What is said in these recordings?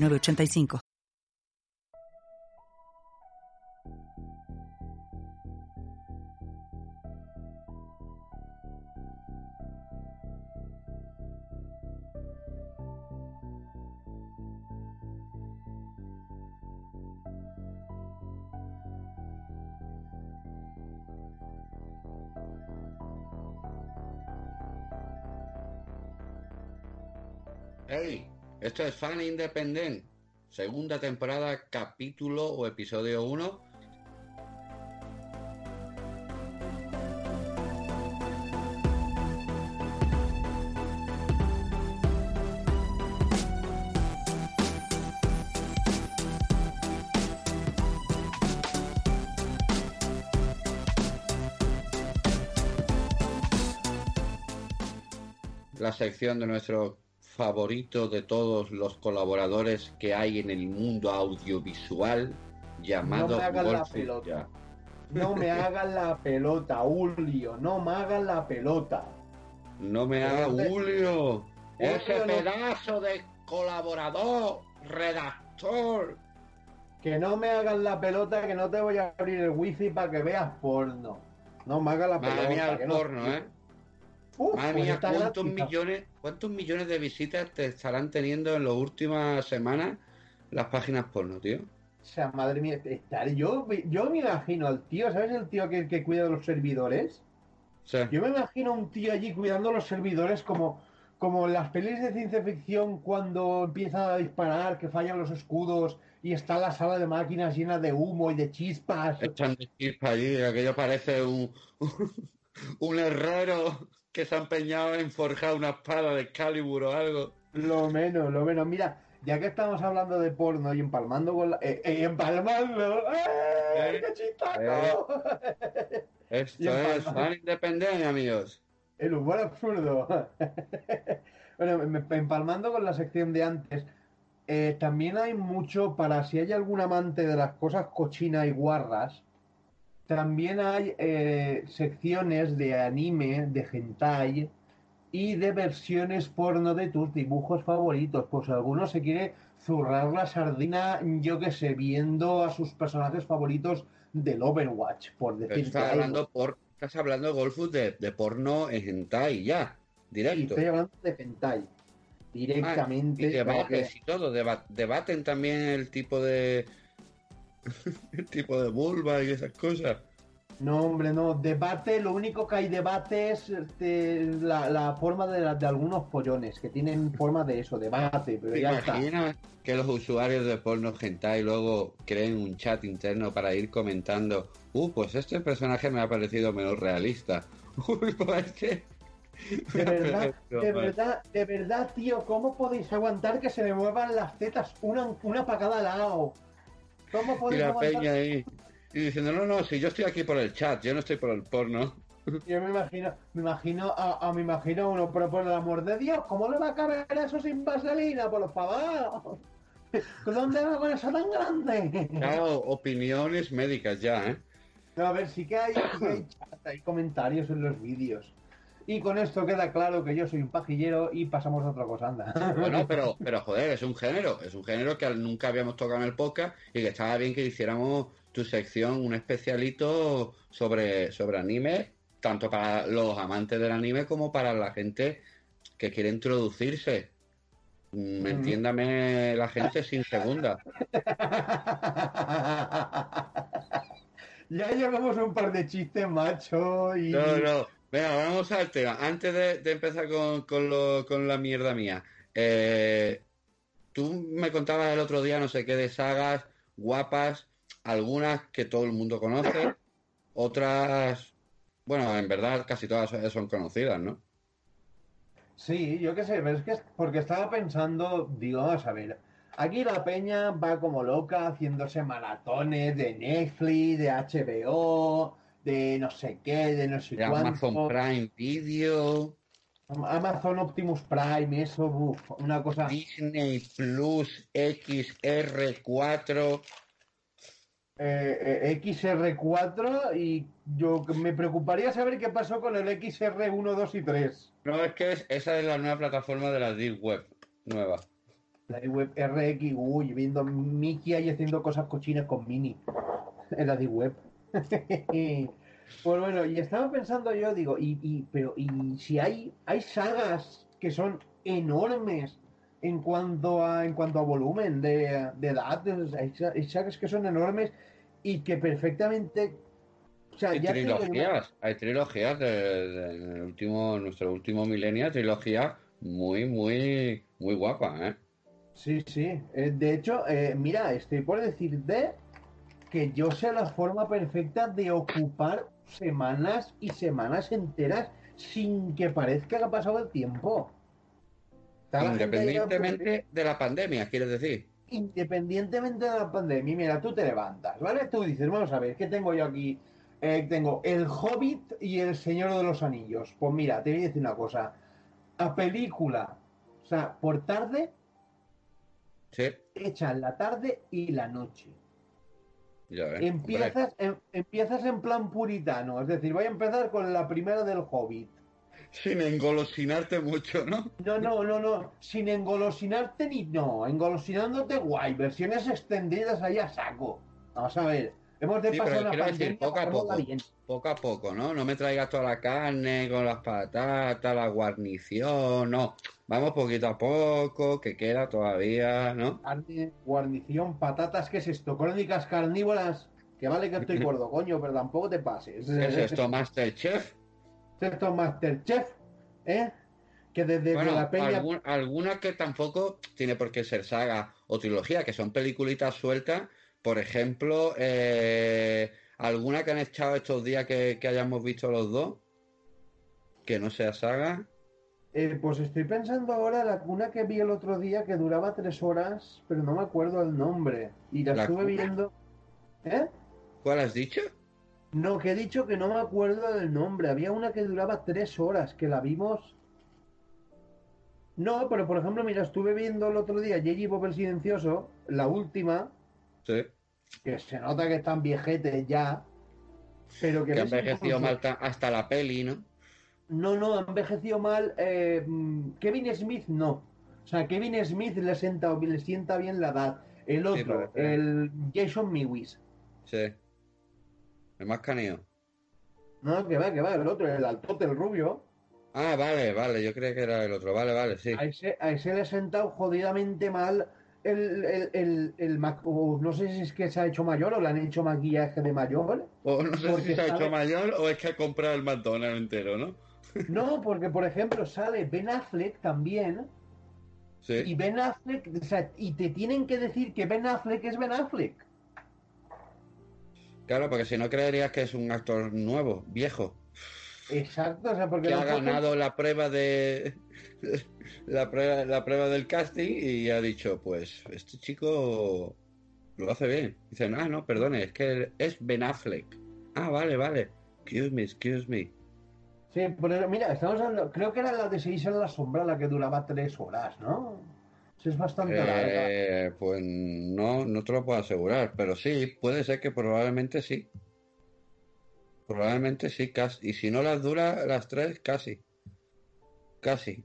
85 Hey, esto es Fan Independent, segunda temporada, capítulo o episodio 1. La sección de nuestro favorito de todos los colaboradores que hay en el mundo audiovisual llamado No me hagan la pelota. No me hagan la pelota, Julio. No me hagan la pelota. No me haga Julio, Julio. Ese pedazo de colaborador, redactor. Que no me hagan la pelota, que no te voy a abrir el wifi para que veas porno. No me hagas la Madre pelota. mía, el que no- porno, ¿eh? Madre pues mía, ¿cuántos millones, ¿cuántos millones de visitas te estarán teniendo en las últimas semanas las páginas porno, tío? O sea, madre mía, estar, yo, yo me imagino al tío, ¿sabes el tío que, que cuida de los servidores? Yo me imagino un tío allí cuidando los servidores como, como en las pelis de ciencia ficción cuando empiezan a disparar, que fallan los escudos y está la sala de máquinas llena de humo y de chispas. echan de chispa allí, que aquello parece un, un herrero que se ha empeñado en forjar una espada de Excalibur o algo. Lo menos, lo menos. Mira, ya que estamos hablando de porno y empalmando con la... eh, eh, empalmando. ¡Eh! Eh, ¡Qué chistaco! Esto Y en es fan independiente, amigos. El humor absurdo. bueno, me- empalmando con la sección de antes, eh, también hay mucho para si hay algún amante de las cosas cochinas y guarras, también hay eh, secciones de anime, de hentai y de versiones porno de tus dibujos favoritos. Pues alguno se quiere zurrar la sardina, yo que sé, viendo a sus personajes favoritos del Overwatch, por decir Estás hablando, por, estás hablando, Golfus, de, de porno en hentai ya, directo. estoy hablando de hentai. Ah, Directamente. y debates y todo, deba- debaten también el tipo de el tipo de vulva y esas cosas. No, hombre, no. Debate, lo único que hay debate es este, la, la forma de, la- de algunos pollones, que tienen forma de eso, debate, pero ¿Te ya está. imaginas que los usuarios de porno hentai luego creen un chat interno para ir comentando, uh, pues este personaje me ha parecido menos realista? Uy, pues. De verdad, de verdad, de verdad, tío, ¿cómo podéis aguantar que se me muevan las tetas una, una para cada lado? ¿Cómo Y la aguantar? peña ahí. Y diciendo, no, no, si yo estoy aquí por el chat, yo no estoy por el porno. Yo me imagino, me imagino a, a- me imagino uno, pero por el amor de Dios, ¿cómo le va a caber eso sin vaselina, por favor? ¿Dónde va con eso tan grande? Claro, opiniones médicas ya, ¿eh? No, a ver, sí que hay, sí que hay chat, hay comentarios en los vídeos. Y con esto queda claro que yo soy un pajillero y pasamos a otra cosa, anda. Bueno, pero, pero joder, es un género, es un género que nunca habíamos tocado en el podcast y que estaba bien que hiciéramos tu sección, un especialito sobre, sobre anime, tanto para los amantes del anime como para la gente que quiere introducirse. Mm. Entiéndame la gente sin segunda. ya llevamos un par de chistes, macho, y... No, no. Venga, vamos al tema. Antes de, empezar con, con, lo- con la mierda mía. eh, tú me contabas el otro día no sé qué de sagas guapas, algunas que todo el mundo conoce, otras, bueno, en verdad casi todas son- conocidas, ¿no? Sí, yo qué sé, pero es que porque estaba pensando, digo, vamos a ver, Aquí la peña va como loca haciéndose maratones de Netflix, de HBO, de no sé qué, de no sé De cuánto. Amazon Prime Video, Amazon Optimus Prime, eso, uf, una cosa. Disney Plus, XR4. eh, eh, XR4 y yo me preocuparía saber qué pasó con el XR1, 2 y 3. No, es que es- esa es la nueva plataforma de la Deep Web nueva. La web RX, uy, viendo Mickey ahí haciendo cosas cochinas con Mini en la web. pues bueno, y estaba pensando yo, digo, y, y- pero y si hay, hay sagas que son enormes en cuanto a en cuanto a volumen de, de edad, hay, sa- hay sagas que son enormes y que perfectamente o sea, Hay ya trilogías, hay trilogías de, de- último, nuestro último milenio, trilogías muy, muy, muy guapas, ¿eh? Sí, sí. Eh, de hecho, eh, mira, estoy por decirte que yo sé la forma perfecta de ocupar semanas y semanas enteras sin que parezca que ha pasado el tiempo. Independientemente de la pandemia, quieres decir. independientemente de la pandemia, mira, tú te levantas, ¿vale? Tú dices, vamos a ver, ¿qué tengo yo aquí? Eh, tengo El Hobbit y El Señor de los Anillos. Pues mira, te voy a decir una cosa. A película, o sea, por tarde, Sí, hecha la tarde y la noche. Ya ves. hombre. Empiezas en, empiezas en plan puritano, es decir, voy a empezar con la primera del Hobbit. Sin engolosinarte mucho, ¿no? No, no, no, no, sin engolosinarte ni no, engolosinándote guay, versiones extendidas ahí a saco. Vamos a ver, hemos de Sí, pasar pero una quiero decir, pandemia, poco a poco. bien. Poco a poco, ¿no? No me traigas toda la carne con las patatas, la guarnición, no. Vamos poquito a poco, que queda todavía, ¿no? Carne, guarnición, patatas, ¿qué es esto? Crónicas carnívoras, que vale que estoy gordo, coño, pero tampoco te pases. ¿Qué es esto, Masterchef? Esto es Masterchef, ¿eh? Que desde Bueno, la peña... algún- alguna que tampoco tiene por qué ser saga o trilogía, que son peliculitas sueltas. Por ejemplo, eh, alguna que han echado estos días que, que hayamos visto los dos, que no sea saga. Eh, pues estoy pensando ahora la una que vi el otro día que duraba tres horas, pero no me acuerdo el nombre. Y la, ¿La estuve cuna? viendo. ¿Eh? ¿Cuál has dicho? No, que he dicho que no me acuerdo del nombre. Había una que duraba tres horas, que la vimos. No, pero por ejemplo, mira, estuve viendo el otro día J.J. Bob el Silencioso, la última, Sí, que se nota que están viejetes ya, pero que que ha ves envejecido mal ta- hasta la peli, ¿no? No, no, ha envejecido mal. eh, mm, Kevin Smith no. O sea, Kevin Smith le sienta, le sienta bien la edad. El otro, el Jason Mewis. Sí. El más caneo. No, que va, que va, el otro, el altote, el rubio. Ah, vale, vale, yo creía que era el otro. Vale, vale, sí. A ese, a ese le ha sentado jodidamente mal el, el, el, el o no sé si es que se ha hecho mayor o le han hecho maquillaje de mayor. O no sé si se ha hecho mayor o es que ha comprado el McDonald's entero, ¿no? No, porque por ejemplo sale Ben Affleck también. Y Sí. Ben Affleck, o sea, y te tienen que decir que Ben Affleck es Ben Affleck. Claro, porque si no creerías que es un actor nuevo, viejo, Exacto, o sea, porque que ha ganado la prueba de la prueba, la prueba del casting y ha dicho, pues este chico lo hace bien. Dicen, ah, no, perdone, es que es Ben Affleck. Ah, vale, vale. Excuse me, excuse me. Sí, pero mira, estamos hablando, creo que era la de Seis en la sombra la que duraba tres horas, ¿no? Sí, es bastante larga. Eh, pues no, no te lo puedo asegurar, pero sí, puede ser que probablemente sí. Probablemente sí, casi. Y si no las dura las tres, casi. Casi.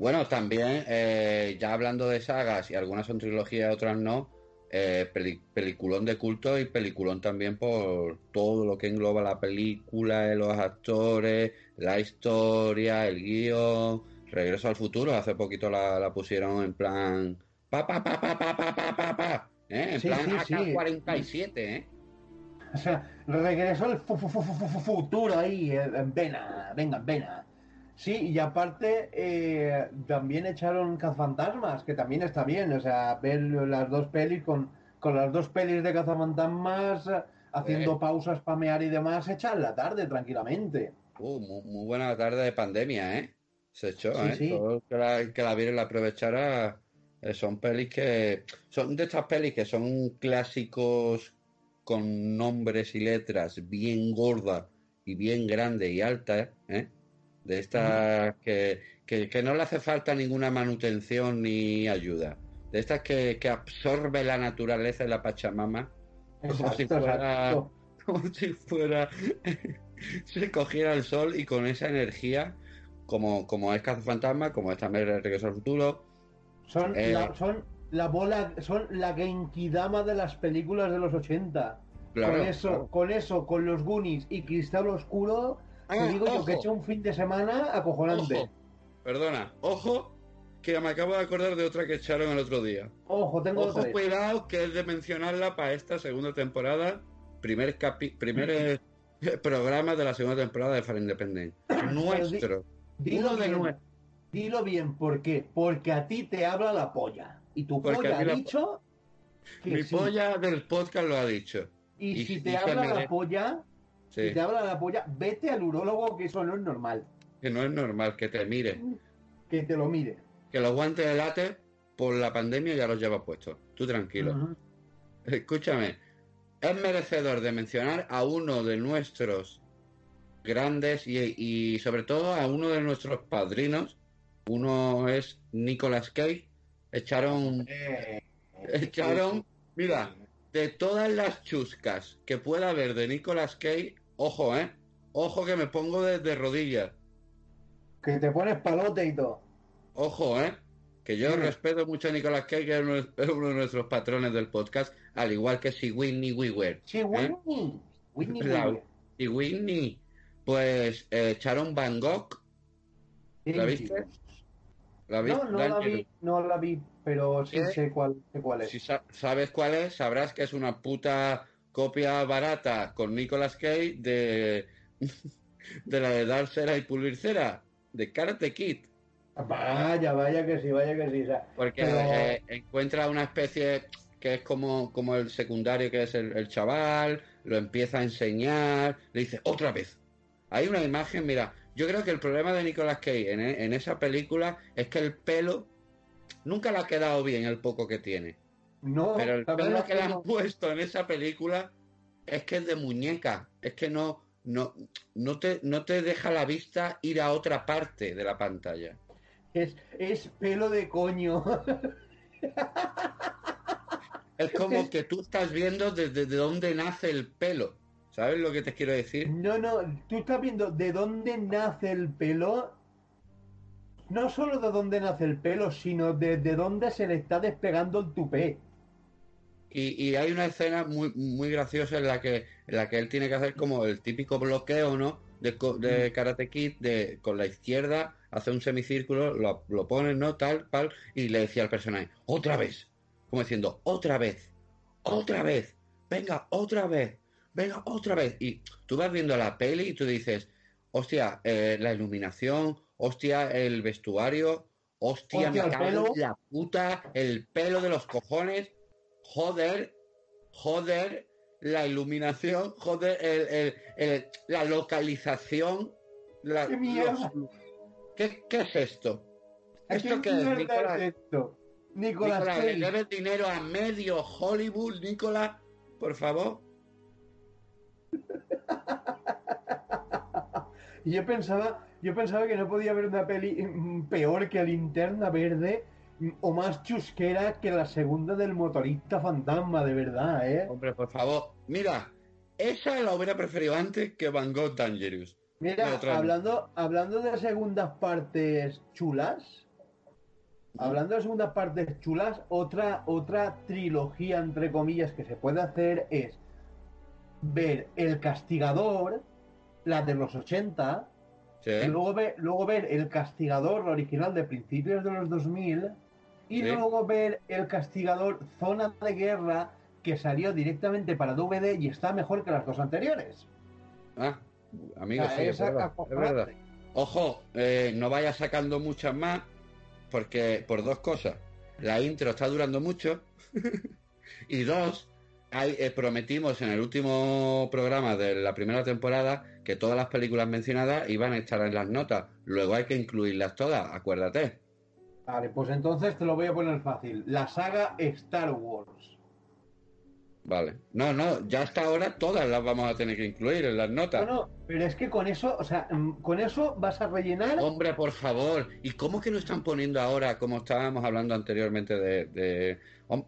Bueno, también, eh, ya hablando de sagas, y algunas son trilogías, otras no, eh, peli- peliculón de culto y peliculón también por todo lo que engloba la película, eh, los actores, la historia, el guion. Regreso al futuro, hace poquito la, la pusieron en plan pa pa pa pa pa pa pa pa pa, ¿eh? en Sí, plan sí, sí. AK-47, ¿eh? O sea, fu- fu- fu- fu- fu- futuro ahí, eh, en vena, venga, en vena. Sí, y aparte eh, también echaron Cazafantasmas, que también está bien, o sea, ver las dos pelis con, con las dos pelis de Cazafantasmas, eh, haciendo Eh. pausas, pamear y demás, echar la tarde tranquilamente. Uh, muy, muy buena tarde de pandemia, ¿eh? Se echó, Sí, ¿eh? sí. Todo que la, que la viera y la aprovechara Eh, son pelis que. Son de estas pelis que son clásicos con nombres y letras bien gordas y bien grandes y altas, ¿eh? De estas que, que, que no le hace falta ninguna manutención ni ayuda. De estas que, que absorbe la naturaleza y la Pachamama como si fuera. exacto. Como si fuera. se cogiera el sol y con esa energía, como, como es Cazafantasma, como es también el Regreso al Futuro. Son, Eh. la, son la bola, son la Genkidama de las películas de los 80. Claro, con eso, claro. con eso, con los Goonies y Cristal Oscuro, te digo yo que he ojo. hecho un fin de semana acojonante. Ojo, perdona, ojo, que me acabo de acordar de otra que echaron el otro día. Ojo, tengo Ojo, tres. cuidado, que es de mencionarla para esta segunda temporada, primer capi primer eh, programa de la segunda temporada de Fan Independent. Nuestro. Dilo de bien, dilo bien, ¿por qué? Porque a ti te habla la polla. Y tu Porque polla ha la- dicho que Mi sí. polla del podcast lo ha dicho. Y, y- si te habla la polla, Sí, si te habla la polla, vete al urólogo, que eso no es normal. que no es normal que te mire. Que te lo mire. Que los guantes de late por la pandemia ya los llevas puestos. Tú tranquilo. Escúchame, es merecedor de mencionar a uno de nuestros grandes y, y sobre todo a uno de nuestros padrinos. Uno es Nicolas Cage. Echaron, Eh, echaron, mira, de todas las chuscas que pueda haber de Nicolas Cage, ojo, eh, ojo que me pongo de, de rodillas, Que te pones palote y todo. ojo, eh, que yo respeto mucho a Nicolas Cage, que es uno, es uno de nuestros patrones del podcast, al igual que si Whitney Weaver. Sí, Whitney. Whitney. Y Whitney, pues eh, echaron Van Gogh, ¿la viste? ¿La viste? No, no la vi, no la vi, pero sí ¿Qué? sé cuál, sé cuál es. Si sa- sabes cuál es, sabrás que es una puta copia barata con Nicolas Cage de, de la de dar cera y pulir cera, de Karate Kid. Vaya, vaya que sí, vaya que sí. o sea, Porque Pero- eh, encuentra una especie que es como, como el secundario que es el, el chaval, lo empieza a enseñar, le dice otra vez. Hay una imagen, mira, yo creo que el problema de Nicolas Cage en, en esa película es que el pelo nunca le ha quedado bien el poco que tiene. No, Pero el pelo que le han puesto en esa película es que es de muñeca, es que no, no, no, te, no te deja la vista ir a otra parte de la pantalla. es, es pelo de coño. Es como que tú estás viendo desde de dónde nace el pelo. ¿Sabes lo que te quiero decir? No, no, tú estás viendo de dónde nace el pelo. No solo de dónde nace el pelo, sino de, de dónde se le está despegando el tupé. Y, y hay una escena muy, muy graciosa en la que en la que él tiene que hacer como el típico bloqueo, ¿no? De, de Karate Kid, de con la izquierda, hace un semicírculo, lo, lo pone, ¿no? Tal, tal, y le decía al personaje, otra vez, como diciendo, otra vez, otra vez, venga, otra vez, venga, otra vez. Y tú vas viendo la peli y tú dices, hostia, eh, la iluminación, hostia, el vestuario, hostia, Hostia, me cago en la puta, el pelo de los cojones, joder, joder, la iluminación, joder, el, el- el- la localización, la- ¡Qué mierda! los- ¿Qué, qué es esto? ¿Esto ¿Qué qué es, Nicolás? es esto? Nicolás Nicolás, le debes dinero a medio Hollywood, Nicolás, por favor. Y yo pensaba, yo pensaba que no podía haber una peli mm, peor que Linterna Verde o más chusquera que la segunda del motorista fantasma, de verdad, ¿eh? Hombre, por favor. Mira, esa la hubiera preferido antes que Van Gogh Dangerous. Mira, hablando, hablando de segundas partes chulas, hablando de segundas partes chulas, otra, otra trilogía, entre comillas, que se puede hacer es ver El Castigador, la de los 80, Sí. y luego ver, luego ver El Castigador, la original de principios de los 2000, y Sí. luego ver El Castigador Zona de Guerra, que salió directamente para DVD y está mejor que las dos anteriores. Ah, amigo, O sea, sí, es verdad, es acojonante. verdad. Ojo, eh, no vayas sacando muchas más, porque por dos cosas. La intro está durando mucho. y dos, hay, eh, prometimos en el último programa de la primera temporada que todas las películas mencionadas iban a estar en las notas. Luego hay que incluirlas todas, acuérdate. Vale, pues entonces te lo voy a poner fácil. La saga Star Wars. Vale. No, no, ya hasta ahora todas las vamos a tener que incluir en las notas. No, no, pero es que con eso, o sea, mm, con eso vas a rellenar. Hombre, por favor. ¿Y cómo que no están poniendo ahora, como estábamos hablando anteriormente de... de...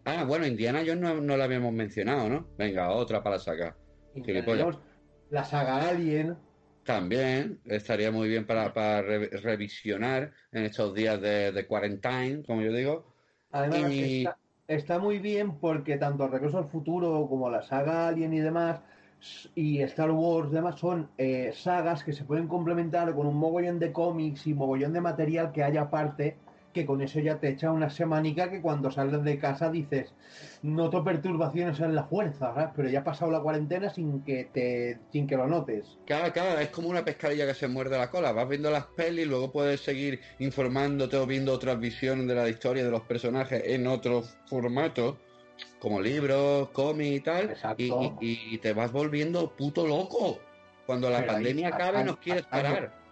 Ah, bueno, Indiana yo no, no la habíamos mencionado, ¿no? Venga, otra para sacar. La saga Alien. También estaría muy bien para, para revisionar en estos días de, de quarantine, como yo digo. Además, está, muy bien porque tanto Regreso al Futuro como la saga Alien y demás, y Star Wars y demás, son eh, sagas que se pueden complementar con un mogollón de cómics y mogollón de material que haya aparte que con eso ya te echa una semanica que cuando sales de casa dices, noto perturbaciones en la fuerza, pero ya ha pasado la cuarentena sin que te sin que lo notes. Claro, claro, es como una pescadilla que se muerde la cola, vas viendo las pelis, luego puedes seguir informándote o viendo otras visiones de la historia de los personajes en otro formato como libros, cómics y tal, y, te vas volviendo puto loco. Cuando la pandemia acabe nos quieres parar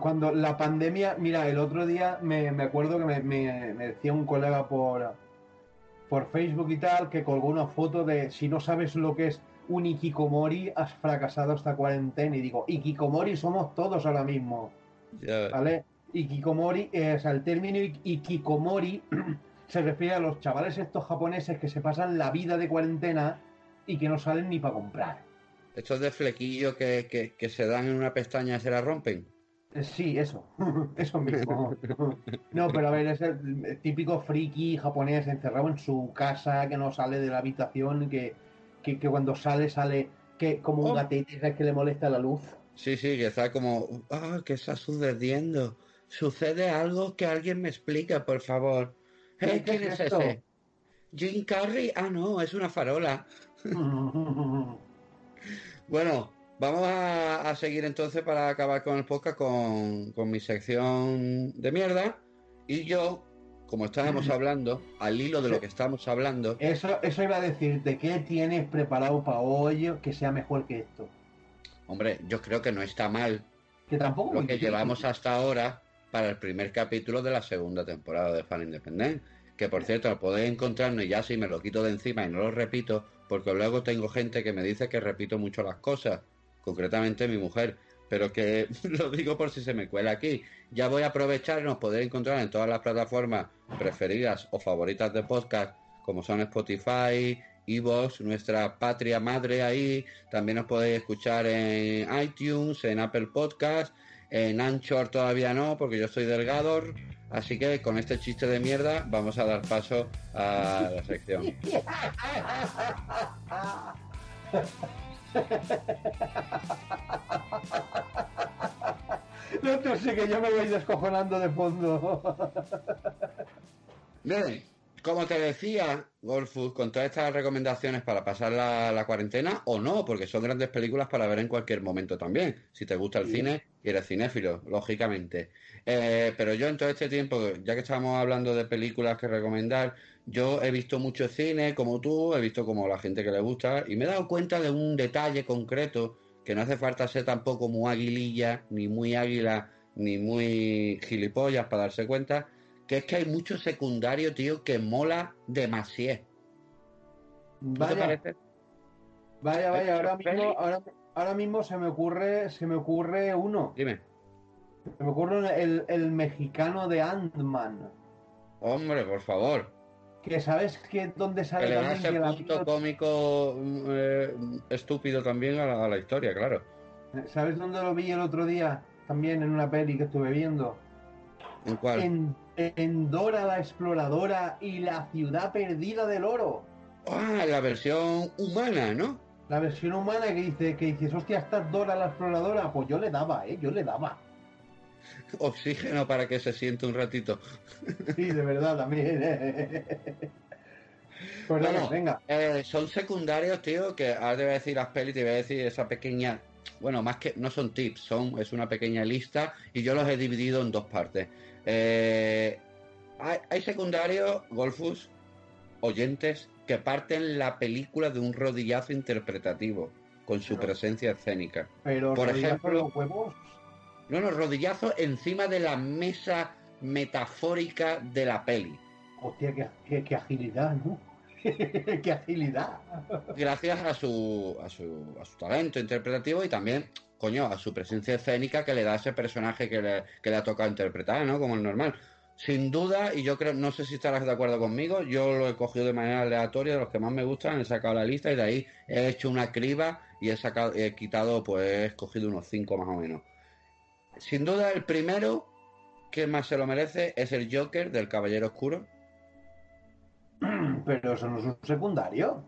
cuando la pandemia, mira, el otro día me, acuerdo que me, decía un colega por, por Facebook y tal que colgó una foto de si no sabes lo que es un Ikikomori, has fracasado esta cuarentena. Y digo, Ikikomori somos todos ahora mismo. ¿Vale? Ikikomori, eh, o sea, el término Ikikomori se refiere a los chavales estos japoneses que se pasan la vida de cuarentena y que no salen ni para comprar. Estos de flequillo que, se dan en una pestaña y se la rompen. Eh, sí, eso, eso mismo. No, pero a ver, es el típico friki japonés encerrado en su casa, que no sale de la habitación, que, que, cuando sale, sale que como un oh. gatete que le molesta la luz. Sí, sí, que está como, ah, ¿qué está sucediendo? Sucede algo que alguien me explica, por favor. ¿Qué, ¿Quién es, ese? Jim Carrey, ah, no, es una farola. Bueno, vamos a, seguir entonces para acabar con el podcast con, mi sección de mierda. Y yo, como estábamos hablando, al hilo de lo que estamos hablando. Eso, eso iba a decirte, ¿qué tienes preparado para hoy que sea mejor que esto? Hombre, yo creo que no está mal. Que tampoco. Lo que llevamos hasta ahora para el primer capítulo de la segunda temporada de Fan Independent. Que por cierto, lo podéis encontrarnos y ya si me lo quito de encima y no lo repito, porque luego tengo gente que me dice que repito mucho las cosas, concretamente mi mujer, pero que lo digo por si se me cuela aquí. Ya voy a aprovechar y nos podéis encontrar en todas las plataformas preferidas o favoritas de podcast, como son Spotify, Evox, nuestra patria madre ahí. También os podéis escuchar en iTunes, en Apple Podcast, en Anchor todavía no, porque yo soy delgado. Así que con este chiste de mierda vamos a dar paso a la sección. No sé que yo me voy descojonando de fondo. Bien, como te decía, Golfus, con todas estas recomendaciones para pasar la, cuarentena, o no, porque son grandes películas para ver en cualquier momento también, si te gusta el cine y eres cinéfilo, lógicamente. Eh, pero yo en todo este tiempo, ya que estábamos hablando de películas que recomendar, yo he visto mucho cine, como tú, he visto como la gente que le gusta, y me he dado cuenta de un detalle concreto, que no hace falta ser tampoco muy aguililla, ni muy águila, ni muy gilipollas para darse cuenta, que es que hay mucho secundario, tío, que mola demasiado. Vaya. Vaya, vaya, ahora mismo, ahora, mismo se me ocurre, se me ocurre uno. Dime. Se me ocurre el, el mexicano de Ant-Man. Hombre, por favor. Que sabes que dónde sale que le ese punto cómico eh, estúpido también a la, historia, claro. ¿Sabes dónde lo vi el otro día? También en una peli que estuve viendo. ¿En cuál? En en Dora la Exploradora y la Ciudad Perdida del Oro. Ah, la versión humana, ¿no? La versión humana que dice, que dices, hostia, ¿estás Dora la Exploradora? Pues yo le daba, ¿eh? Yo le daba. Oxígeno para que se siente un ratito. Sí, de verdad, también. ¿eh? Pues bueno, venga. Eh, son secundarios, tío, que ahora te voy a decir las pelis, te voy a decir esa pequeña... Bueno, más que no son tips, son es una pequeña lista y yo los he dividido en dos partes. Eh, hay, secundarios, Golfus, oyentes, que parten la película de un rodillazo interpretativo con su presencia escénica. Pero, por ejemplo, huevos. No, no, rodillazo encima de la mesa metafórica de la peli. Hostia, qué, qué- qué agilidad, ¿no? qué agilidad. Gracias a su, a su, a su talento interpretativo y también, coño, a su presencia escénica que le da ese personaje que le, que le ha tocado interpretar, ¿no? Como el normal. Sin duda, y yo creo, no sé si estarás de acuerdo conmigo, yo lo he cogido de manera aleatoria, de los que más me gustan, he sacado la lista y de ahí he hecho una criba y he sacado, he quitado, pues he escogido unos cinco más o menos. Sin duda, el primero que más se lo merece es el Joker del Caballero Oscuro. Pero eso no es un secundario.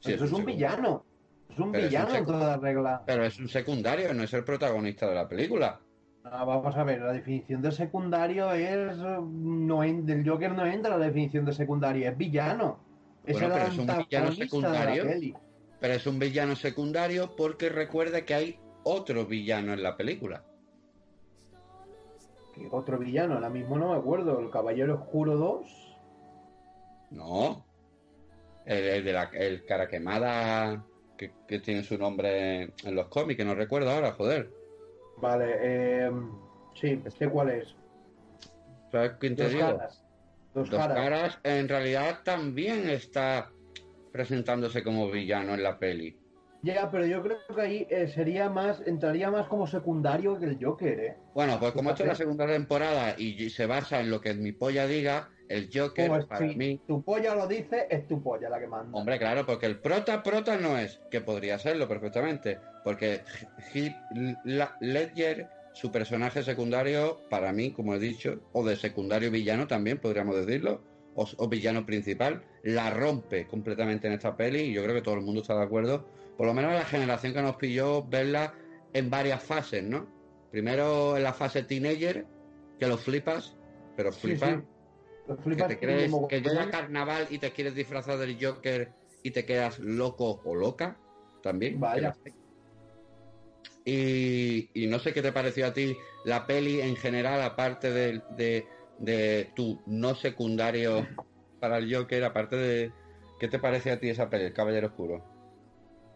Sí, eso es un villano. Es un Pero es un villano en toda regla. Pero es un secundario, no es el protagonista de la película. Ah, vamos a ver, la definición de secundario es. No del Joker no entra la definición de secundario, es villano. Es Bueno, el pero es un villano antagonista de la secundario. peli. Pero es un villano secundario porque recuerda que hay otro villano en la película. ¿Qué otro villano? Ahora mismo no me acuerdo. ¿El Caballero Oscuro 2? No. El, el de la el cara quemada que, que tiene su nombre en los cómics, que no recuerdo ahora, joder. Vale, eh, sí, sé cuál es. ¿Sabes quién te Dos digo? caras. Dos, Dos caras. caras en realidad también está presentándose como villano en la peli. Ya, pero yo creo que ahí eh, sería más, entraría más como secundario que el Joker, ¿eh? Bueno, pues como esto es la segunda temporada y se basa en lo que mi polla diga, el Joker Como es, para si mí tu polla lo dice, es tu polla la que manda. Hombre, claro, porque el prota prota no es, que podría serlo perfectamente, porque Heath Ledger, su personaje secundario, para mí, como he dicho, o de secundario villano también, podríamos decirlo, o, o villano principal, la rompe completamente en esta peli y yo creo que todo el mundo está de acuerdo, por lo menos la generación que nos pilló verla en varias fases, ¿no? Primero en la fase teenager, que lo flipas, pero flipas sí. Que te crees que llega carnaval y te quieres disfrazar del Joker y te quedas loco o loca también. Vaya. Y, y no sé qué te pareció a ti la peli en general, aparte de, de, de tu no secundario para el Joker, aparte de... ¿Qué te parece a ti esa peli, El Caballero Oscuro?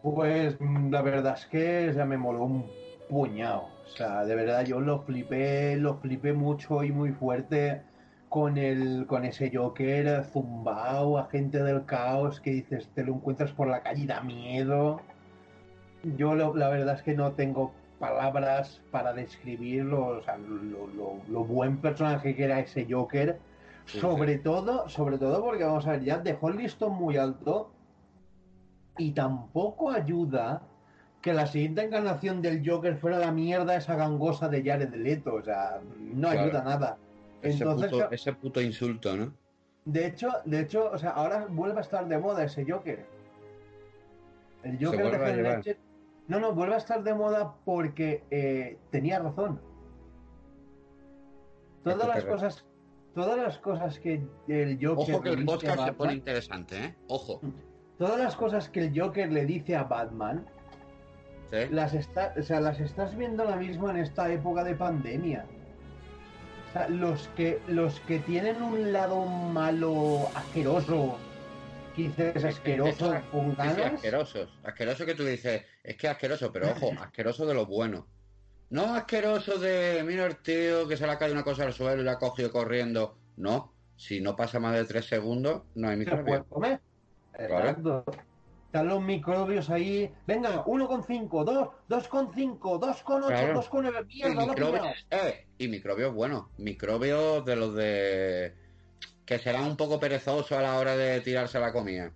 Pues mm, la verdad es que ya me moló un puñado. O sea, de verdad yo lo flipé, lo flipé mucho y muy fuerte con el, con ese Joker zumbao, agente del caos, que dices, te lo encuentras por la calle y da miedo. Yo lo- la verdad es que no tengo palabras para describirlo, o sea, lo, lo- lo buen personaje que era ese Joker. Sí, Sobre todo, sobre todo porque vamos a ver, ya dejó el listón muy alto y tampoco ayuda que la siguiente encarnación del Joker fuera la mierda esa gangosa de Jared Leto, o sea, no Claro. ayuda nada. Ese, Entonces, puto, ese puto insulto, ¿no? de hecho, de hecho, o sea, ahora vuelve a estar de moda ese Joker. El Joker de Heath. Ledger- No, no, vuelve a estar de moda porque eh, tenía razón. Todas las cosas, todas las cosas que el Joker Ojo que el podcast se pone interesante, ¿eh? Ojo. todas las cosas que el Joker le dice a Batman, ¿sí? las está, o sea, las estás viendo ahora mismo en esta época de pandemia. O sea, los que, los que tienen un lado malo asqueroso, que dices asqueroso con Sí, sí, ganas, asquerosos. Asqueroso que tú dices, es que asqueroso, pero ojo, asqueroso de lo bueno. No asqueroso de, mira el tío que se le ha caído una cosa al suelo y la ha cogido corriendo. No, si no pasa más de tres segundos, no hay se puede microbio. comer. Exacto. Están los microbios ahí. Venga, 1,5, 2, 2,5, 2,8, Claro. 2,9. Y Mierda, he microbios, eh, y microbios buenos. Microbios de los de... que serán un poco perezosos a la hora de tirarse la comida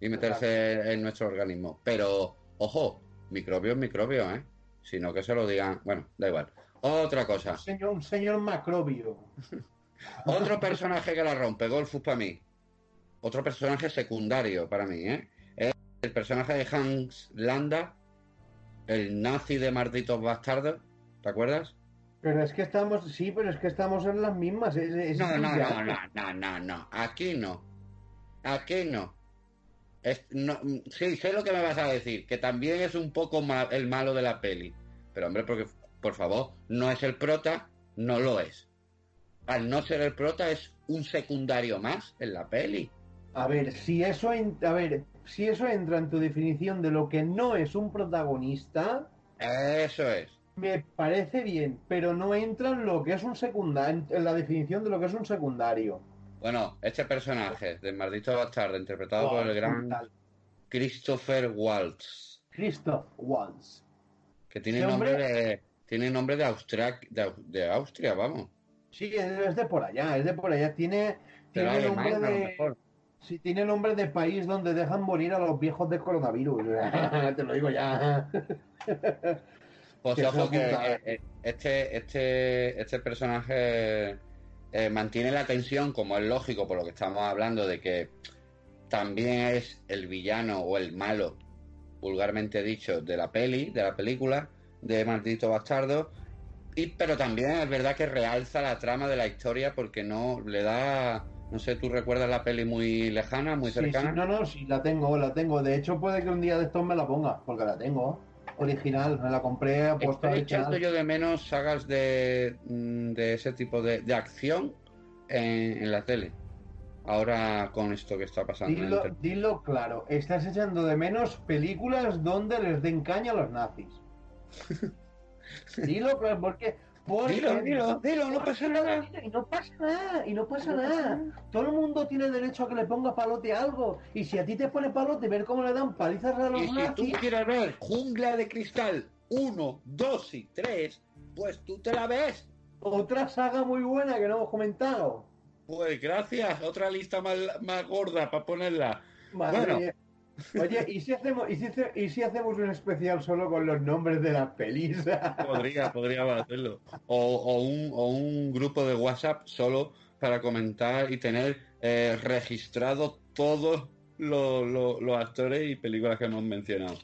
y meterse en nuestro organismo. Pero, ojo, microbios, microbios, ¿eh? Sino que se lo digan... Bueno, da igual. Otra cosa. Un señor, un señor macrobio. Otro personaje que la rompe, Golfus para mí. Otro personaje secundario para mí, ¿eh? El personaje de Hans Landa, el nazi de Malditos Bastardos, ¿te acuerdas? Pero es que estamos, sí, pero es que estamos en las mismas. es- es No, no, no, no, no, no, no. Aquí no. Aquí no. Es- no. Sí, sé lo que me vas a decir, que también es un poco el malo de la peli. Pero hombre, porque, por favor, no es el prota, no lo es. Al no ser el prota es un secundario más en la peli. A ver, si eso, a ver, si eso entra en tu definición de lo que no es un protagonista, Eso es. Me parece bien, pero no entra en lo que es un secundario, en la definición de lo que es un secundario. Bueno, este personaje de Maldito Bastardo, interpretado Oh, por el gran. Christopher Waltz, Christoph Waltz. que tiene nombre de tiene nombre de Austria, de, Au- de Austria, vamos. Sí, es, de por allá, es de por allá. Tiene, Pero tiene nombre de. mejor. Sí, tiene nombre de país donde dejan morir a los viejos de coronavirus. Te lo digo ya. Pues ojo que eh, este, este, este personaje eh, mantiene la tensión, como es lógico, por lo que estamos hablando, de que también es el villano o el malo, vulgarmente dicho, de la peli, de la película, de Maldito Bastardo. Y, pero también es verdad que realza la trama de la historia porque no le da, no sé, tú recuerdas la peli muy lejana, muy Sí, sí, cercana. no, no, sí, la tengo, la tengo. De hecho, puede que un día de estos me la ponga, porque la tengo. Original, me la compré apuesta Estoy echando yo de menos sagas de, mm, de ese tipo de, de acción en, en la tele. Ahora con esto que está pasando. en Dilo, Internet. dilo claro, estás echando de menos películas donde les den caña a los nazis. Dilo claro, porque... porque Dilo, dilo, dilo, no pasa nada. Y no pasa nada, y no pasa nada. Todo el mundo tiene derecho a que le ponga palote a algo. Y si a ti te pone palote, ver cómo le dan palizas a los Y si tú quieres ver Jungla de Cristal 1, 2 y 3, pues tú te la ves. otra saga muy buena que no hemos comentado. Pues gracias, otra lista más, más gorda para ponerla. Madre Bueno. Oye, ¿y si, hacemos, y, si, ¿y si hacemos un especial solo con los nombres de las pelis? Podría, podríamos hacerlo. O, o un, o un grupo de WhatsApp solo para comentar y tener eh, registrado todos los, los- los actores y películas que hemos mencionado.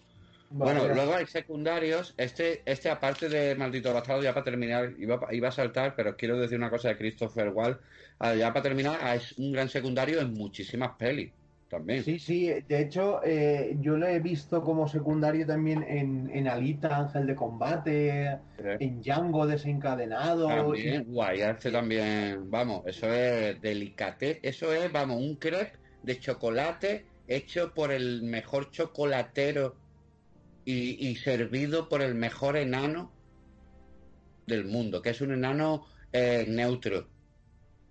Bueno, luego hay secundarios. Este, este aparte de Maldito Bastardo, ya para terminar, iba, iba a saltar, pero quiero decir una cosa de Christopher Wall. Ah, Ya para terminar, es un gran secundario en muchísimas pelis también. Sí, sí, de hecho, eh, yo lo he visto como secundario también en, en Alita, Ángel de Combate, en Django desencadenado. También, guay, este también, vamos, eso es delicate, eso es, vamos, un crepe de chocolate hecho por el mejor chocolatero y, y servido por el mejor enano del mundo, que es un enano eh, neutro.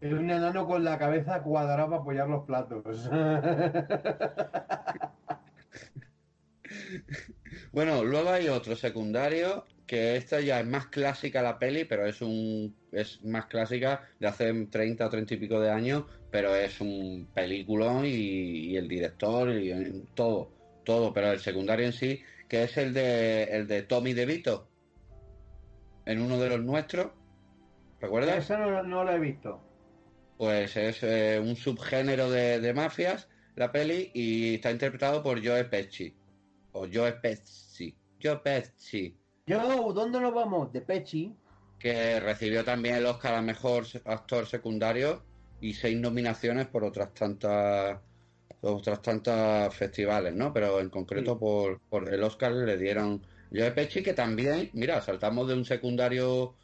Es un enano con la cabeza cuadrada para apoyar los platos. Bueno, luego hay otro secundario que esta ya es más clásica la peli, pero es un es más clásica de hace 30 o 30 y pico de años, pero es un peliculón y, y el director y en todo, todo, pero el secundario en sí, que es el de el de Tommy DeVito en uno de los nuestros, ¿recuerdas? Esa no, no la he visto. Pues es eh, un subgénero de, de mafias, la peli, y está interpretado por Joe Pesci. O Joe Pesci. Joe Pesci. Yo, ¿dónde nos vamos? De Pechi. Que recibió también el Oscar a Mejor Actor Secundario y seis nominaciones por otras tantas otras tantas festivales, ¿no? Pero en concreto Sí. por, por el Oscar le dieron Joe Pesci, que también, mira, saltamos de un secundario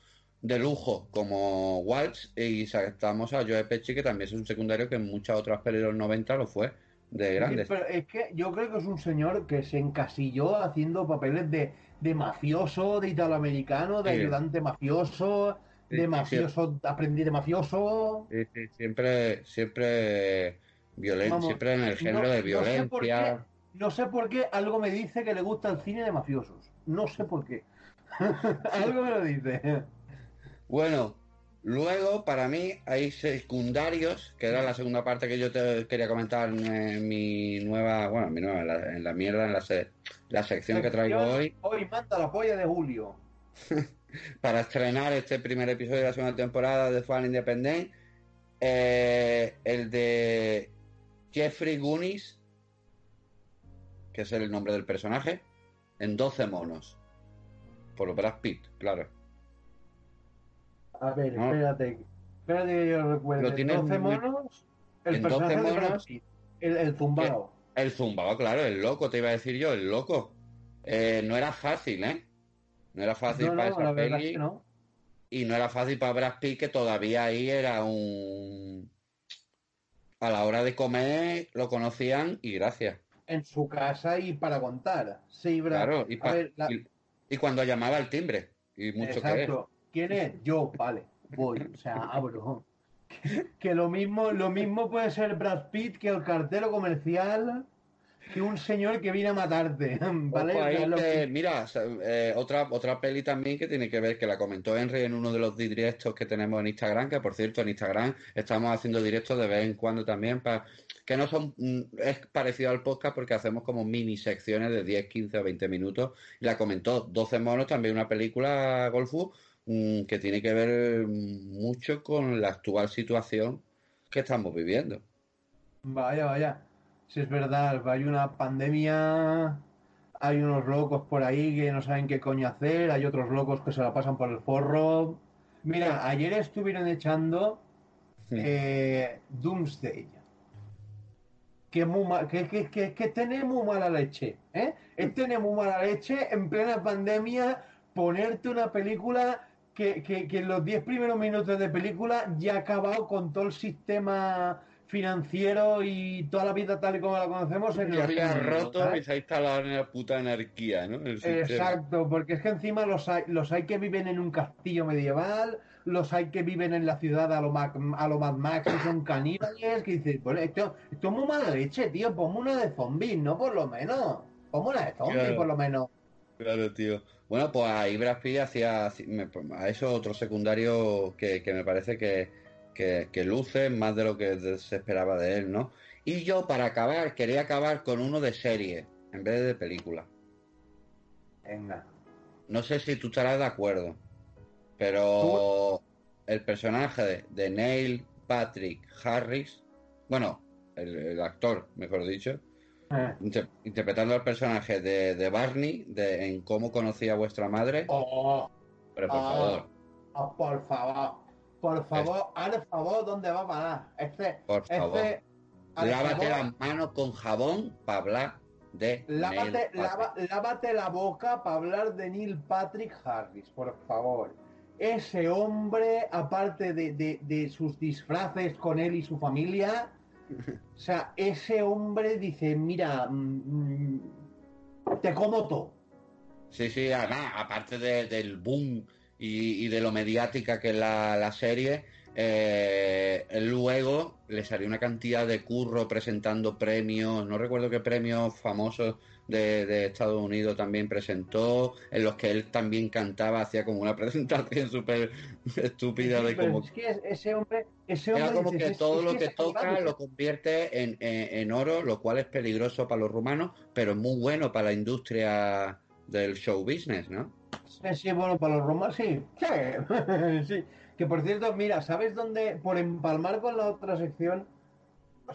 de lujo como Waltz y saltamos a Joe Pesci, que también es un secundario que en muchas otras pelis de los 90 lo fue, de grandes. Sí, pero es que yo creo que es un señor que se encasilló haciendo papeles de, de mafioso, de italoamericano, de Sí. ayudante mafioso, Sí, de mafioso, aprendiz de mafioso. Sí, sí, siempre, siempre violen- Vamos, siempre en el género no- de no sé por violencia. qué, No sé por qué algo me dice que le gusta el cine de mafiosos. No sé por qué. algo me lo dice. Bueno, luego para mí hay secundarios, que era la segunda parte que yo te quería comentar en, mi nueva, bueno, en mi nueva, en la, en la mierda, en la, se- la sección que traigo hoy, Hoy manda la polla de Julio. para estrenar este primer episodio de la segunda temporada de Fan Independent, eh, el de Jeffrey Goonies, que es el nombre del personaje, en 12 monos, por Brad Pitt, claro. A ver, No. espérate. Espérate que yo recuerde. Lo tienes 12 muy- monos. El en 12 personaje de Brad monos- Pitt, El, el zumbao. El zumbado, claro, el loco, te iba a decir yo, el loco. Eh, no era fácil, ¿eh? No era fácil No, para no, esa peli es que no. y no era fácil para Brad Pitt, que todavía ahí era un... A la hora de comer lo conocían y gracias. En su casa y para contar. Sí, Brad. Claro, y, pa- ver, la- y- y cuando llamaba al timbre. y mucho Exacto. ¿Quién es? Yo, vale, voy, o sea, abro. Que, lo mismo, lo mismo puede ser Brad Pitt que el cartero comercial que un señor que viene a matarte, ¿vale? Mira, eh, otra, otra peli también que tiene que ver, que la comentó Henry en uno de los directos que tenemos en Instagram, que por cierto en Instagram estamos haciendo directos de vez en cuando también para que no son, mm, es parecido al podcast porque hacemos como mini secciones de 10, 15 o 20 minutos. Y la comentó 12 monos, también una película Golfu mm, que tiene que ver mucho con la actual situación que estamos viviendo. Vaya, vaya. Si es verdad, hay una pandemia, hay unos locos por ahí que no saben qué coño hacer, hay otros locos que se la pasan por el forro. Mira, ayer estuvieron echando eh, Doomsday que, muy que, que, que, tiene muy mala leche. ¿eh? Es tener muy mala leche en plena pandemia ponerte una película que, que, en los 10 primeros minutos de película ya ha acabado con todo el sistema financiero y toda la vida tal y como la conocemos en ya se roto y se ha instalado en la puta anarquía, ¿no? Exacto, porque es que encima los hay, los hay que viven en un castillo medieval, los hay que viven en la ciudad a lo, a lo Mad Max y son caníbales, que dicen, pues esto, esto es muy mala leche, tío, ponme una de zombies, ¿no? Por lo menos, ponme una de zombies, por lo menos. Claro, tío. Bueno, pues ahí Brad Pitt hacía a eso otro secundario que, que me parece que, que, que, luce más de lo que se esperaba de él, ¿no? Y yo para acabar, quería acabar con uno de serie en vez de película. Venga. No sé si tú estarás de acuerdo. Pero el personaje de, Neil Patrick Harris, bueno, el, actor, mejor dicho, ah. interpretando al personaje de, Barney de, en cómo conocía a vuestra madre. Oh, pero por ah, favor. Oh, por favor. Por favor, haz favor, ¿dónde va a parar? Este, por favor. Este, lávate las manos con jabón para hablar de. Lávate, lávate la boca para hablar de Neil Patrick Harris, por favor ese hombre, aparte de, sus disfraces con él y su familia, o sea, ese hombre dice, mira, mm, mm, te como todo. Sí, sí, además, aparte del boom y, de lo mediática que es la, serie, eh, luego le salió una cantidad de curro presentando premios, no recuerdo qué premios famosos de, Estados Unidos también presentó, en los que él también cantaba, hacía como una presentación súper estúpida de como... Es que ese hombre... Ese hombre era como que todo lo que, toca lo convierte en, oro, lo cual es peligroso para los rumanos, pero es muy bueno para la industria del show business, ¿no? Sí, sí, bueno, para los rumanos sí. sí. Que por cierto, mira, ¿sabes dónde? Por empalmar con la otra sección,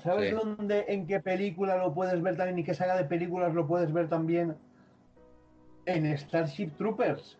¿Sabes dónde, en qué película lo puedes ver también y qué saga de películas lo puedes ver también? En Starship Troopers.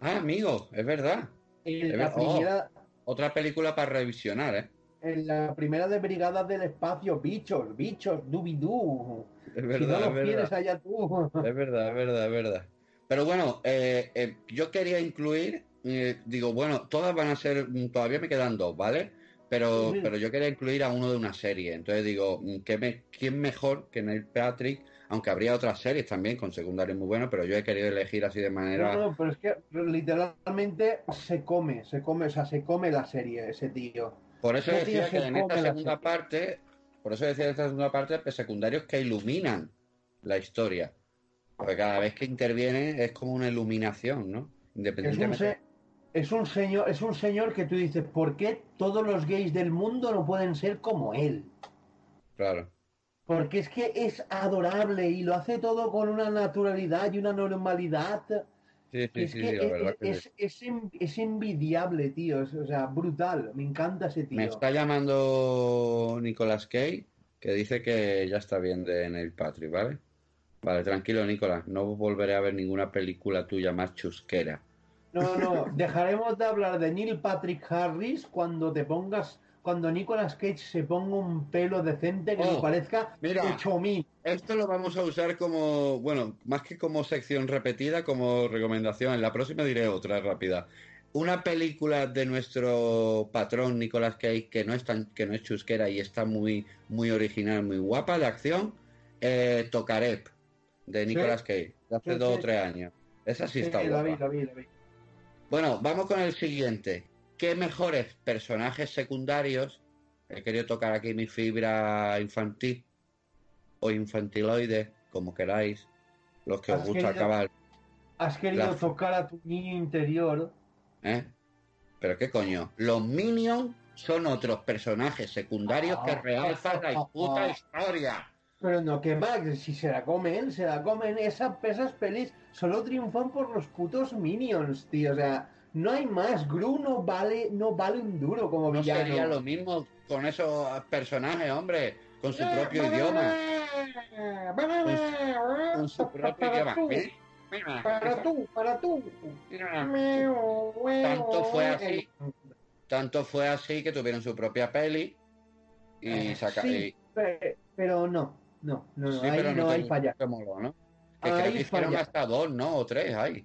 Ah, amigo, es verdad. En la primera... Oh, otra película para revisionar, ¿eh? En la primera de Brigadas del Espacio, bichos, bichos, dubidú. Es verdad, si no los quieres allá tú. Es verdad, es verdad, es verdad. Pero bueno, eh, eh, yo quería incluir, eh, digo, bueno, todas van a ser, todavía me quedan dos, ¿vale? Pero, pero yo quería incluir a uno de una serie. Entonces digo, me, ¿quién mejor que Neil Patrick? Aunque habría otras series también con secundarios muy buenos, pero yo he querido elegir así de manera. No, no, pero es que literalmente se come, se come, o sea, se come la serie ese tío. Por eso decía que en esta segunda parte, por eso decía en esta segunda parte, pues, secundarios que iluminan la historia. Porque cada vez que intervienen es como una iluminación, ¿no? Independientemente es un señor, es un señor que tú dices, ¿por qué todos los gays del mundo no pueden ser como él? Claro. Porque es que es adorable y lo hace todo con una naturalidad y una normalidad. Sí, sí, sí, es, envidiable, tío. o sea, brutal. Me encanta ese tío. Me está llamando Nicolas Kay, que dice que ya está bien de Neil Patrick, ¿vale? Vale, tranquilo, Nicolás. No volveré a ver ninguna película tuya más chusquera. No, no, dejaremos de hablar de Neil Patrick Harris cuando te pongas, cuando Nicolas Cage se ponga un pelo decente que oh, parezca mira, Esto lo vamos a usar como, bueno, más que como sección repetida, como recomendación. En la próxima diré otra rápida. Una película de nuestro patrón Nicolas Cage que no es tan, que no es chusquera y está muy, muy original, muy guapa de acción, eh, Tokarep, de Nicolas Cage, de hace dos o tres años. Esa sí, está guapa. Bueno, vamos con el siguiente. ¿Qué mejores personajes secundarios? He querido tocar aquí mi fibra infantil o infantiloide, como queráis, los que os gusta querido- acabar. Has querido La- tocar a tu niño interior. ¿eh? Pero qué coño, los Minions son otros personajes secundarios que realzan la puta historia. Pero no, que que si se la comen, se la comen. Esa, esas pelis solo triunfan por los putos minions, tío. O sea, no hay más. Gru no vale, no vale un duro como No villano. sería lo mismo con esos personajes, hombre, con su propio idioma. Con su propio idioma. Para tú, para tú. Tanto fue así, tanto fue así que tuvieron su propia peli y Eh, saca sí, y- pero no, no, no, no, sí, ahí no te- hay falla. ¿no? Que Ahí que falla. hasta dos, ¿no? O tres ahí.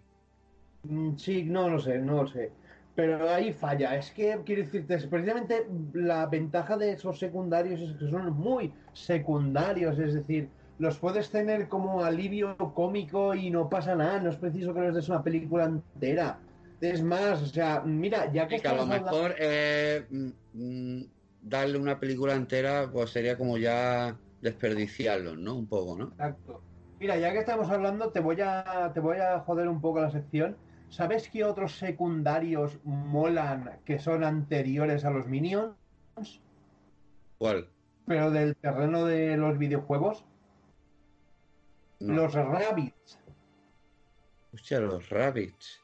Mm, Sí, no lo sé, no lo sé. Pero ahí falla. Es que, quiero decirte, precisamente la ventaja de esos secundarios es que son muy secundarios. Es decir, los puedes tener como alivio cómico y no pasa nada. No es preciso que les des una película entera. Es más, o sea, mira, ya que que a lo hablando- mejor eh, mm, mm, darle una película entera pues sería como ya desperdiciarlos, ¿no? Un poco, ¿no? Exacto. Mira, ya que estamos hablando, te voy a, te voy a joder un poco la sección. ¿Sabes qué otros secundarios molan que son anteriores a los Minions? ¿Cuál? Pero del terreno de los videojuegos. No. Los Rabbits. Hostia, los Rabbits.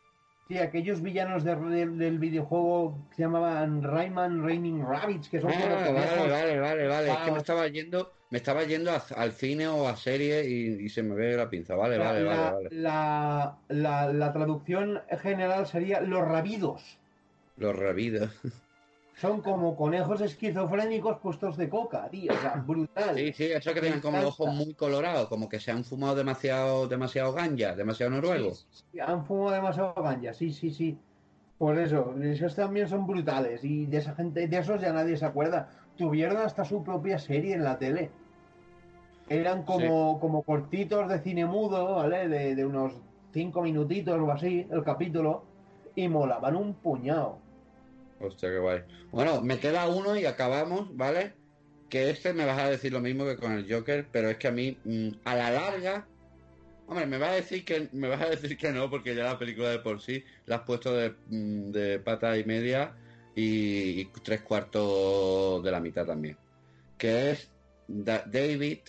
Sí, aquellos villanos de- de- del videojuego que se llamaban Rayman Raining Rabbits, que son Ah, vale, vale, vale, vale. Es que me Ah. estaba yendo, me estaba yendo a- al cine o a serie y, y se me ve la pinza. Vale, La, vale, vale, vale. la- la- la traducción general sería los rabidos. Los Rabidos. Son como conejos esquizofrénicos puestos de coca, tío. O sea, brutal. Sí, sí, eso que tienen como los ojos muy colorados, como que se han fumado demasiado, demasiado ganja, demasiado noruego. Sí, sí, han fumado demasiado ganja, sí, sí, sí. Por eso, esos también son brutales. Y de esa gente, de esos ya nadie se acuerda. Tuvieron hasta su propia serie en la tele. Eran como, como cortitos de cine mudo, ¿vale? De, de unos cinco minutitos o así, el capítulo. Y molaban un puñado. Hostia, qué guay. Bueno, me queda uno y acabamos, ¿vale? Que este me vas a decir lo mismo que con el Joker, pero es que a mí, mm, a la larga, hombre, me vas a decir que me vas a decir que no, porque ya la película de por sí la has puesto de, mm, de pata y media y, y tres cuartos de la mitad también. Que es Da- David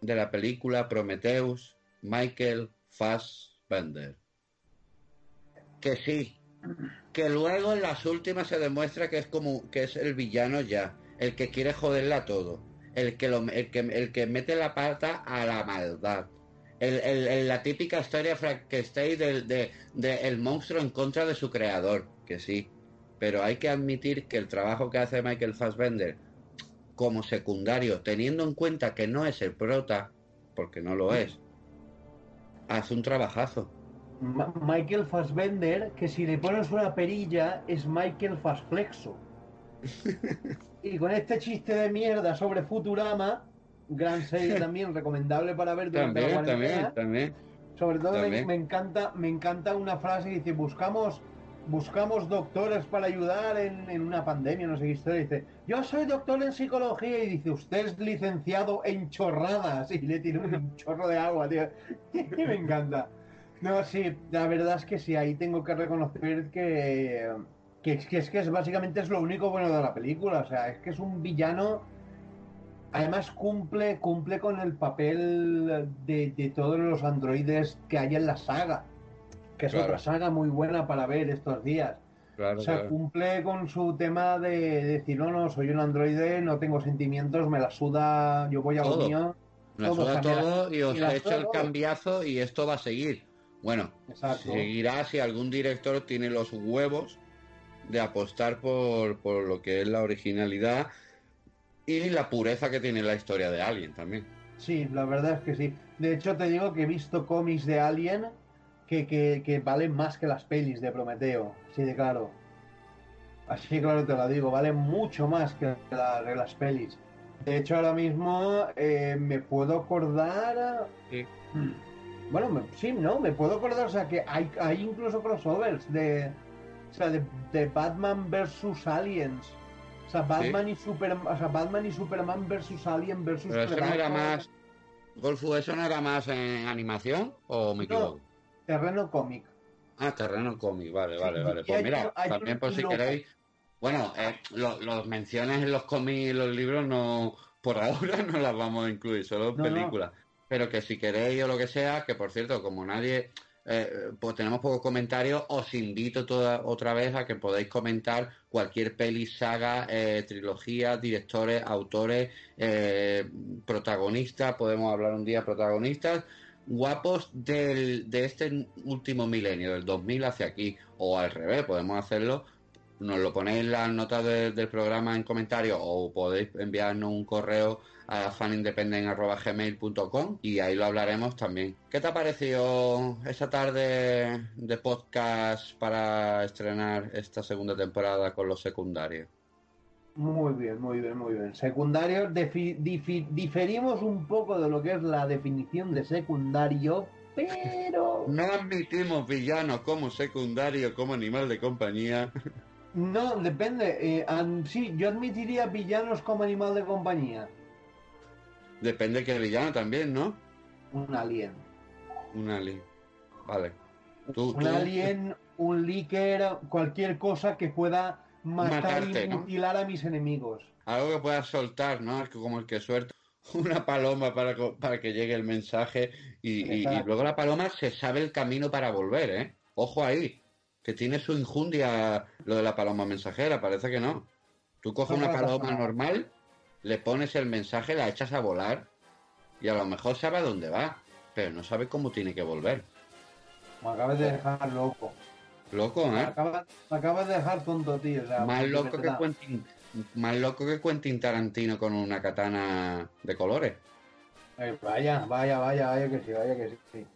de la película Prometheus, Michael Fassbender. Que sí, que luego en las últimas se demuestra que es como que es el villano ya, el que quiere joderla todo, el que el que el que mete la pata a la maldad. El, el- la típica historia Frankenstein del de, de el monstruo en contra de su creador, que sí. Pero hay que admitir que el trabajo que hace Michael Fassbender como secundario, teniendo en cuenta que no es el prota, porque no lo es, hace un trabajazo. Ma- Michael Fassbender, que si le pones una perilla, es Michael Fassflexo. y con este chiste de mierda sobre Futurama, gran serie también recomendable para ver durante la También, cuarentena. también, también. Sobre todo me, También. me encanta, me encanta una frase que dice buscamos, buscamos doctores para ayudar en, en una pandemia, no sé qué historia. Dice, yo soy doctor en psicología y dice, usted es licenciado en chorradas y le tiene un chorro de agua, tío. Y me encanta. No, sí, la verdad es que sí, ahí tengo que reconocer que, que, es que es que es básicamente es lo único bueno de la película. O sea, es que es un villano Además cumple, cumple con el papel de, de todos los androides que hay en la saga, que es Claro. otra saga muy buena para ver estos días. Claro, O sea, claro. cumple con su tema de, decir, no, no, soy un androide, no tengo sentimientos, me la suda, yo voy a lo mío. Me todo, suda todo y os he hecho el cambiazo y esto va a seguir. Bueno, Exacto. seguirá si algún director tiene los huevos de apostar por, por lo que es la originalidad y la pureza que tiene la historia de Alien también. Sí, la verdad es que sí. De hecho, te digo que he visto cómics de Alien que, que, que valen más que las pelis de Prometeo. Así de claro. Así claro te lo digo, valen mucho más que, la- que las pelis. De hecho, ahora mismo eh, me puedo acordar. Sí. Hmm. Bueno, me- sí, ¿no? Me puedo acordar, o sea, que hay, hay incluso crossovers de, o sea, de, de Batman versus Aliens. O sea, Batman y Superman, o sea, Batman y Superman versus Alien versus Pero eso no era más. Golfu, ¿eso no era más en animación o me No. equivoco? terreno cómic. Ah, terreno cómic, vale, Sí, vale, vale. Pues hay mira, hay también por si queréis. Bueno, eh, lo- los menciones en los cómics y los libros no, por ahora no las vamos a incluir, solo en No, no. Pero que si queréis o lo que sea, que por cierto, como nadie, eh, pues tenemos pocos comentarios, os invito toda, otra vez a que podáis comentar cualquier peli, saga, eh, trilogía, directores, autores, eh, protagonistas, podemos hablar un día protagonistas, guapos del, de este último milenio, del 2000 hacia aquí, o al revés, podemos hacerlo. Nos lo ponéis en las notas de- del programa en comentarios o podéis enviarnos un correo a fanindependent.gmail.com y ahí lo hablaremos también. ¿Qué te ha parecido esa tarde de podcast para estrenar esta segunda temporada con los secundarios? Muy bien, muy bien, muy bien. Secundario, defi- difi- diferimos un poco de lo que es la definición de secundario, pero No admitimos villanos como secundario, como animal de compañía. no, depende. Eh, sí, yo admitiría villanos como animal de compañía. Depende que villano también, ¿no? Un alien. Un alien. Vale. Tú, Un tú- alien, un líker, cualquier cosa que pueda matar Matarte, y ¿no? mutilar a mis enemigos. Algo que puedas soltar, ¿no? Como el que suelta una paloma para, para que llegue el mensaje y, y- luego la paloma se sabe el camino para volver, ¿eh? Ojo ahí, que tiene su injundia lo de la paloma mensajera, parece que no. Tú coges una paloma normal, le pones el mensaje, la echas a volar y a lo mejor sabe a dónde va, pero no sabe cómo tiene que volver. Me acabas de dejar loco. Loco, Me ¿eh? acabas, me acabas de dejar tonto, tío. o sea, Más loco que. Quentin, más loco que Quentin Tarantino con una katana de colores. Eh, vaya, vaya, vaya, vaya que sí, vaya que sí.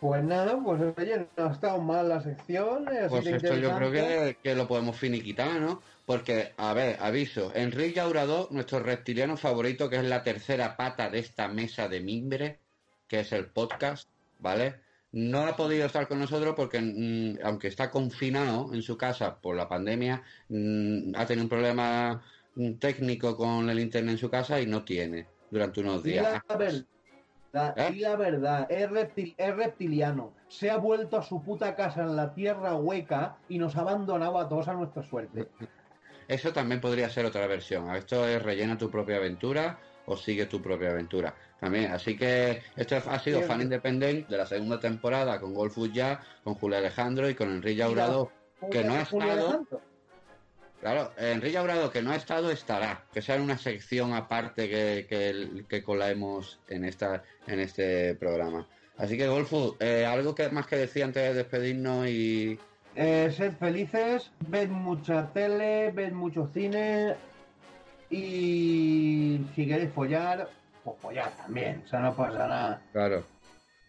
Pues nada, pues oye, no ha estado mal la sección. eh, Pues esto yo creo que, que lo podemos finiquitar, ¿no? Porque, a ver, aviso, Enrique Aurador, nuestro reptiliano favorito, que es la tercera pata de esta mesa de mimbre, que es el podcast, ¿vale? No ha podido estar con nosotros porque, mm, aunque está confinado en su casa por la pandemia, mm, ha tenido un problema mm, técnico con el internet en su casa y no tiene durante unos Y días. la verdad, ¿Eh? y la verdad, es, reptil- es reptiliano. Se ha vuelto a su puta casa en la tierra hueca y nos ha abandonado a todos a nuestra suerte. Eso también podría ser otra versión. Esto es rellena tu propia aventura o sigue tu propia aventura. También, así que esto ha sido. Fan Independent de la segunda temporada con Golfus ya, con Julio Alejandro y con Enrique Aurado. Que no ha estado. Claro, Enrique Aurado que no ha estado estará. Que sea en una sección aparte que, que, que colaemos en esta en este programa. Así que Golfus, eh, algo que más que decir antes de despedirnos y Eh, sed felices, ved mucha tele, ved mucho cine y si queréis follar, pues follar también, o sea, no pasa nada. claro,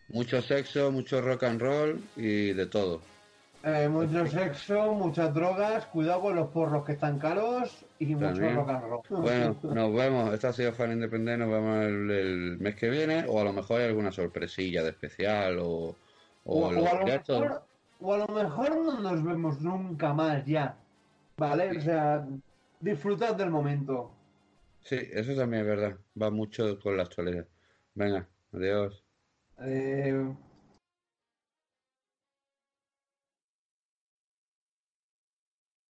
mucho sexo, mucho rock and roll y de todo. Eh, mucho sexo, muchas drogas, cuidado con los porros que están caros y mucho rock and roll. Bueno, nos vemos. Esto ha sido Fan Independiente. Nos vemos el, el mes que viene. O a lo mejor hay alguna sorpresilla de especial. O, o, o, los o a lo mejor, o a lo mejor no nos vemos nunca más ya, ¿vale? O sea, disfrutad del momento. Sí, eso también es verdad. Va mucho con la actualidad. Venga, adiós. Eh,